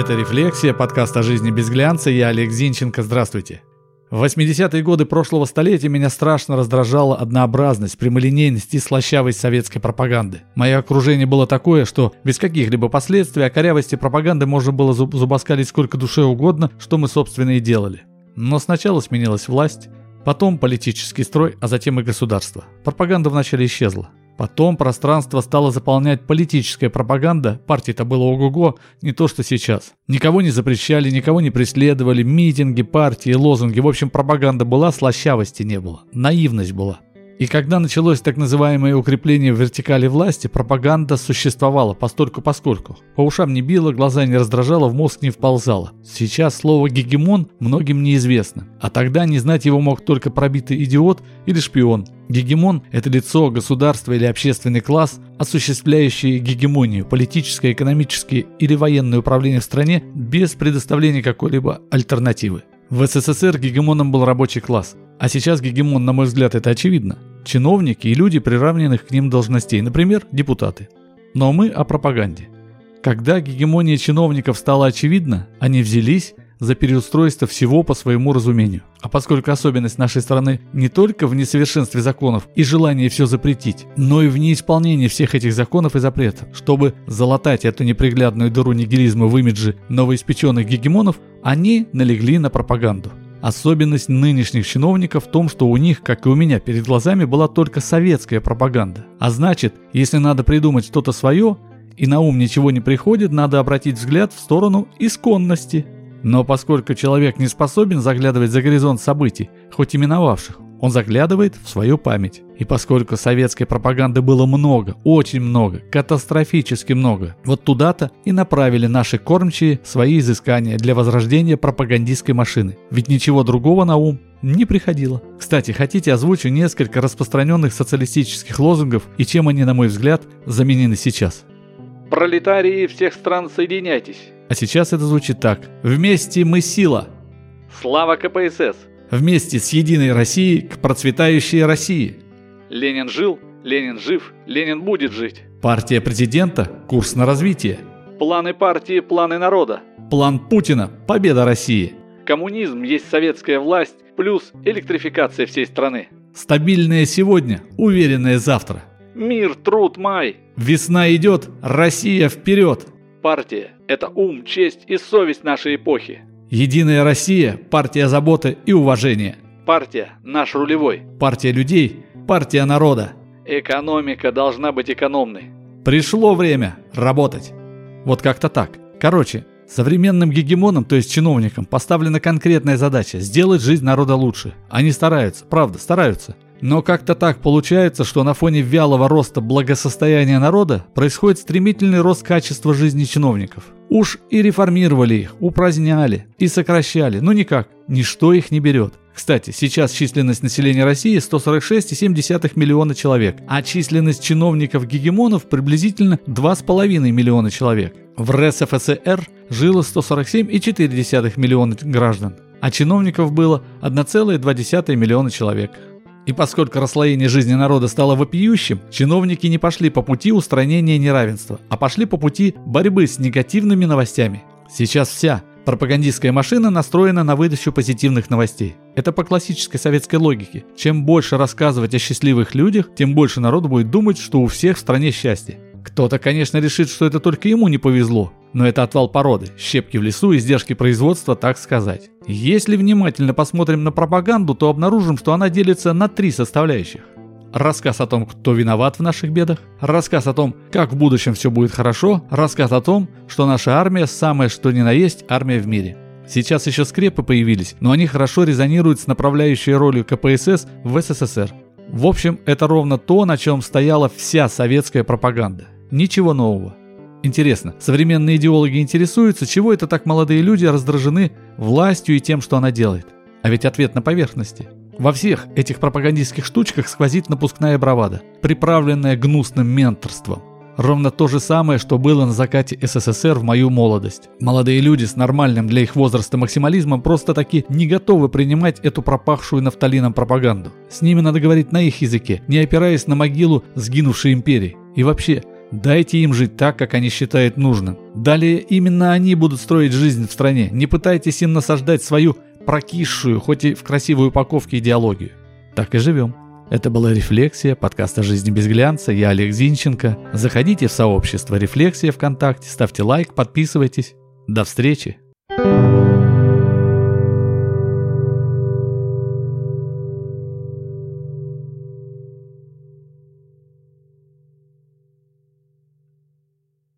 Это «Рефлексия», подкаст о жизни без глянца. Я Олег Зинченко. Здравствуйте. В 80-е годы прошлого столетия меня страшно раздражала однообразность, прямолинейность и слащавость советской пропаганды. Мое окружение было такое, что без каких-либо последствий о корявости пропаганды можно было зубоскалить сколько душе угодно, что мы, собственно, и делали. Но сначала сменилась власть, потом политический строй, а затем и государство. Пропаганда вначале исчезла. Потом пространство стало заполнять политическая пропаганда, партий-то было ого-го, не то что сейчас. Никого не запрещали, никого не преследовали, митинги, партии, лозунги, в общем пропаганда была, слащавости не было, наивность была. И когда началось так называемое укрепление вертикали власти, пропаганда существовала постольку поскольку. По ушам не било, глаза не раздражало, в мозг не вползало. Сейчас слово «гегемон» многим неизвестно. А тогда не знать его мог только пробитый идиот или шпион. Гегемон – это лицо, государство или общественный класс, осуществляющий гегемонию, политическое, экономическое или военное управление в стране без предоставления какой-либо альтернативы. В СССР гегемоном был рабочий класс, а сейчас гегемон, на мой взгляд, это очевидно. Чиновники и люди, приравненных к ним должностей, например, депутаты. Но мы о пропаганде. Когда гегемония чиновников стала очевидна, они взялись за переустройство всего по своему разумению. А поскольку особенность нашей страны не только в несовершенстве законов и желании все запретить, но и в неисполнении всех этих законов и запретов, чтобы залатать эту неприглядную дыру нигилизма в имидже новоиспеченных гегемонов, они налегли на пропаганду. Особенность нынешних чиновников в том, что у них, как и у меня, перед глазами была только советская пропаганда. А значит, если надо придумать что-то свое, и на ум ничего не приходит, надо обратить взгляд в сторону исконности – но поскольку человек не способен заглядывать за горизонт событий, хоть и миновавших, он заглядывает в свою память. И поскольку советской пропаганды было много, очень много, катастрофически много, вот туда-то и направили наши кормчие свои изыскания для возрождения пропагандистской машины. Ведь ничего другого на ум не приходило. Кстати, хотите озвучу несколько распространенных социалистических лозунгов и чем они, на мой взгляд, заменены сейчас? Пролетарии всех стран соединяйтесь. А сейчас это звучит так. Вместе мы сила. Слава КПСС. Вместе с единой Россией к процветающей России. Ленин жил, Ленин жив, Ленин будет жить. Партия президента – курс на развитие. Планы партии, планы народа. План Путина – победа России. Коммунизм есть советская власть, плюс электрификация всей страны. Стабильное сегодня, уверенное завтра. Мир, труд, май. Весна идет, Россия вперед. Партия – это ум, честь и совесть нашей эпохи. Единая Россия – партия заботы и уважения. Партия – наш рулевой. Партия людей – партия народа. Экономика должна быть экономной. Пришло время работать. Вот как-то так. Короче, современным гегемонам, то есть чиновникам, поставлена конкретная задача – сделать жизнь народа лучше. Они стараются, правда, стараются – но как-то так получается, что на фоне вялого роста благосостояния народа происходит стремительный рост качества жизни чиновников. Уж и реформировали их, упраздняли и сокращали, но никак, ничто их не берет. Кстати, сейчас численность населения России 146,7 миллиона человек, а численность чиновников-гегемонов приблизительно 2,5 миллиона человек. В РСФСР жило 147,4 миллиона граждан, а чиновников было 1,2 миллиона человек. И поскольку расслоение жизни народа стало вопиющим, чиновники не пошли по пути устранения неравенства, а пошли по пути борьбы с негативными новостями. Сейчас вся пропагандистская машина настроена на выдачу позитивных новостей. Это по классической советской логике. Чем больше рассказывать о счастливых людях, тем больше народ будет думать, что у всех в стране счастье. Кто-то, конечно, решит, что это только ему не повезло, но это отвал породы, щепки в лесу, издержки производства, так сказать. Если внимательно посмотрим на пропаганду, то обнаружим, что она делится на три составляющих. Рассказ о том, кто виноват в наших бедах, рассказ о том, как в будущем все будет хорошо, рассказ о том, что наша армия самая что ни на есть армия в мире. Сейчас еще скрепы появились, но они хорошо резонируют с направляющей ролью КПСС в СССР. В общем, это ровно то, на чем стояла вся советская пропаганда. Ничего нового. Интересно, современные идеологи интересуются, чего это так молодые люди раздражены властью и тем, что она делает? А ведь ответ на поверхности. Во всех этих пропагандистских штучках сквозит напускная бравада, приправленная гнусным менторством. Ровно то же самое, что было на закате СССР в мою молодость. Молодые люди с нормальным для их возраста максимализмом просто таки не готовы принимать эту пропахшую нафталином пропаганду. С ними надо говорить на их языке, не опираясь на могилу сгинувшей империи. И вообще, Дайте им жить так, как они считают нужным. Далее именно они будут строить жизнь в стране. Не пытайтесь им насаждать свою прокисшую, хоть и в красивой упаковке идеологию. Так и живем. Это была «Рефлексия», подкаст о жизни без глянца. Я Олег Зинченко. Заходите в сообщество «Рефлексия» ВКонтакте, ставьте лайк, подписывайтесь. До встречи!